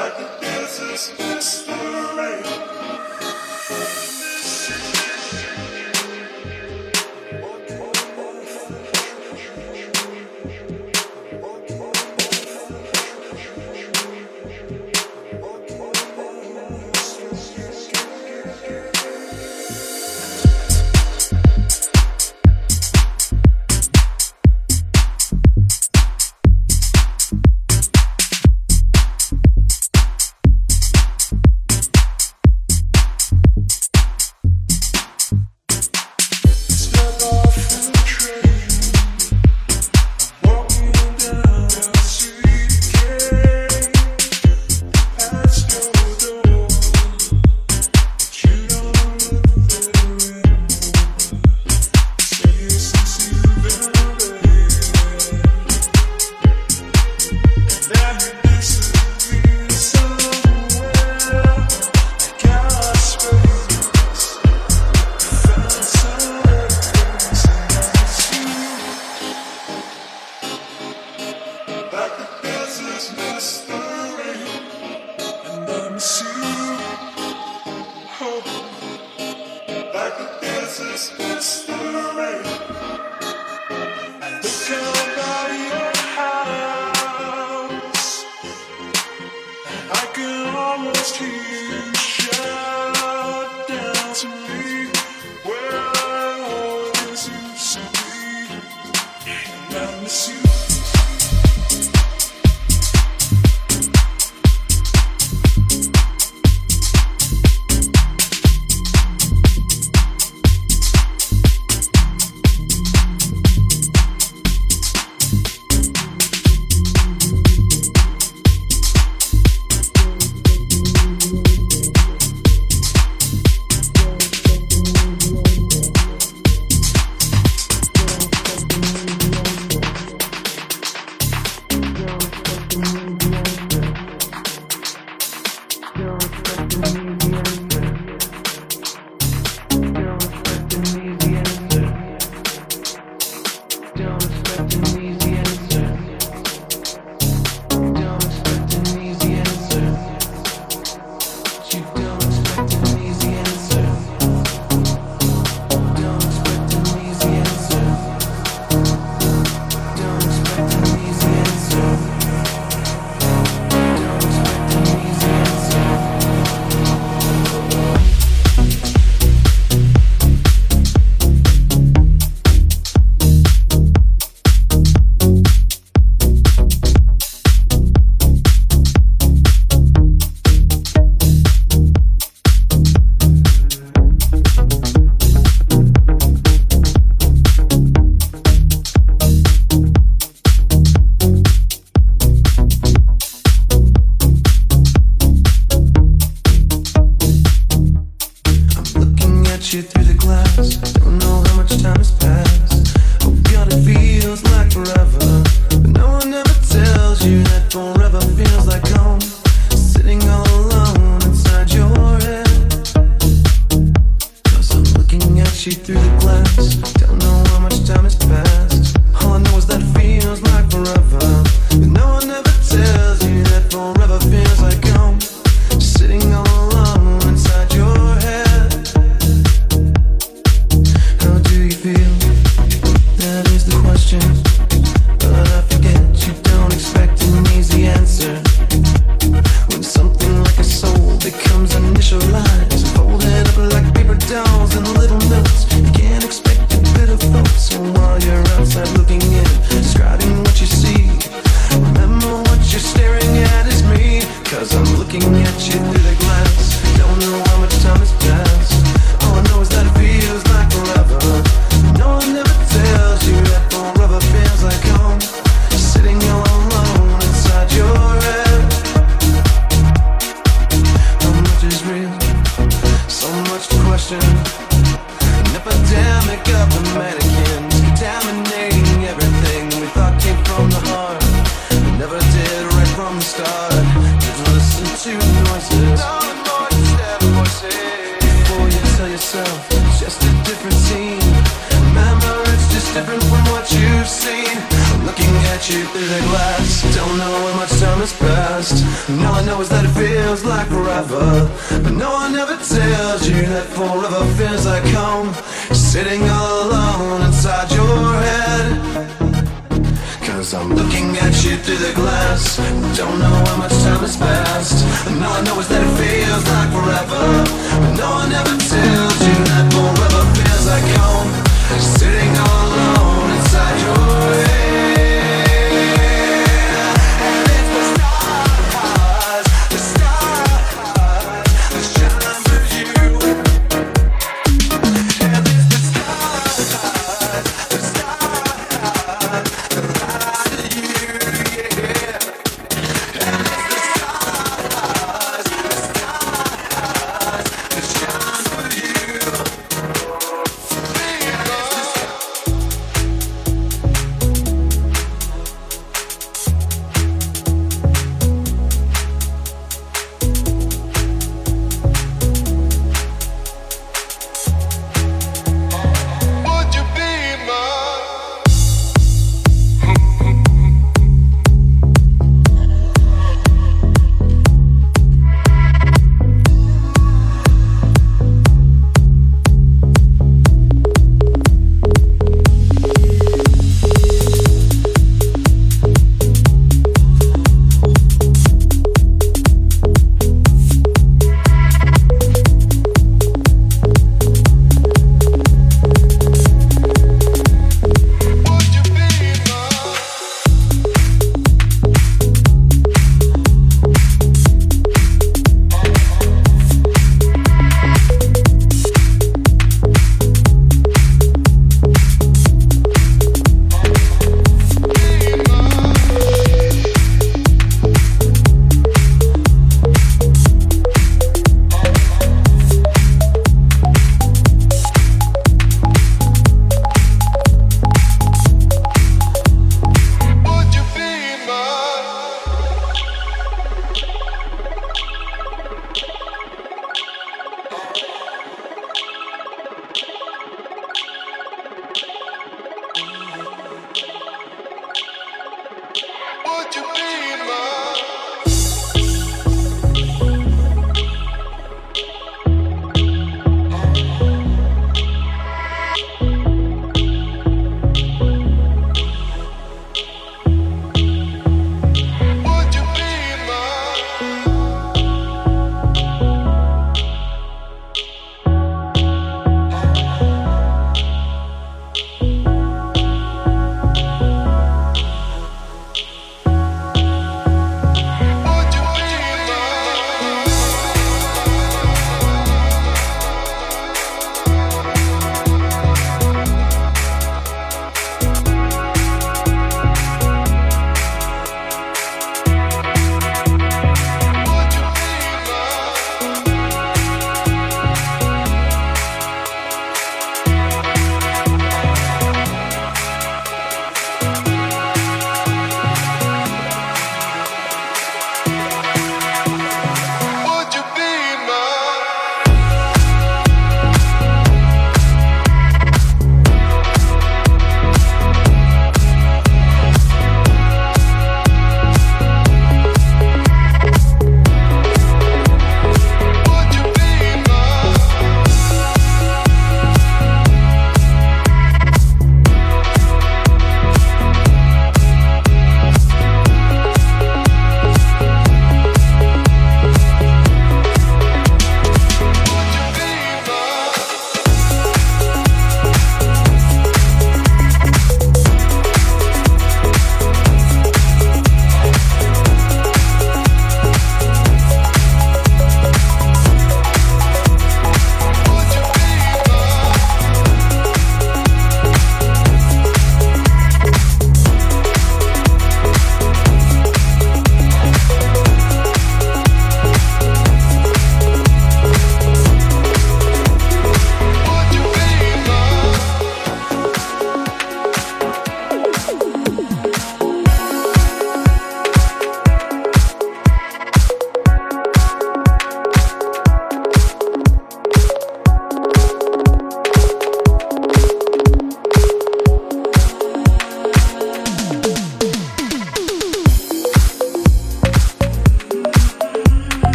I miss you.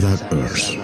Mother Earth.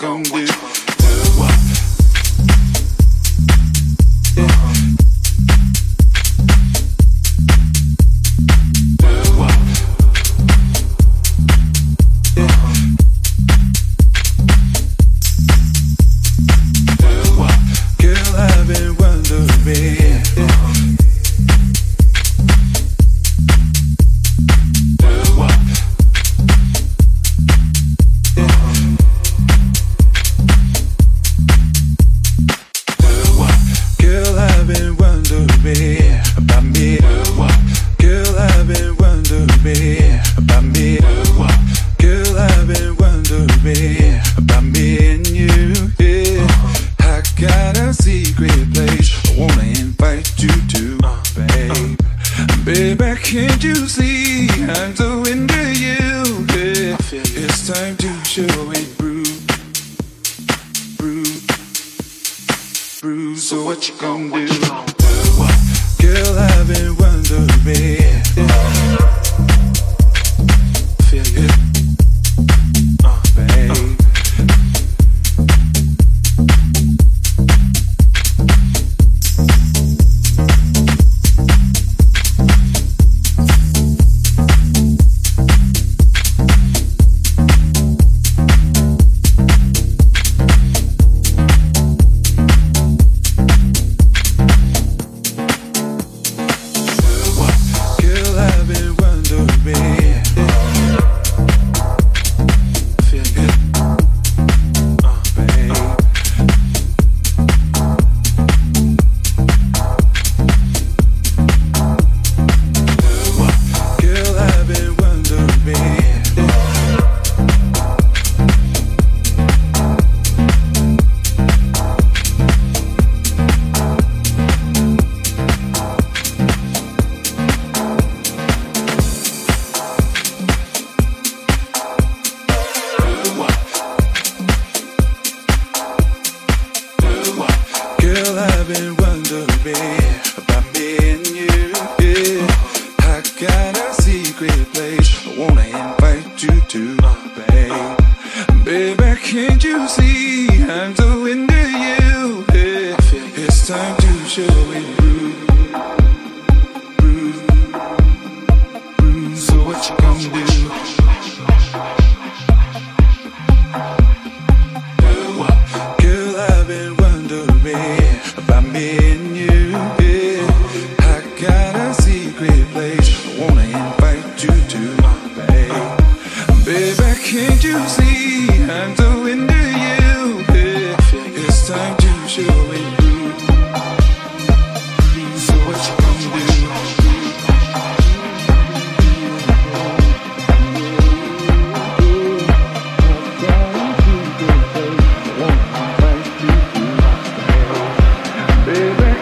Can't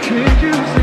Take you.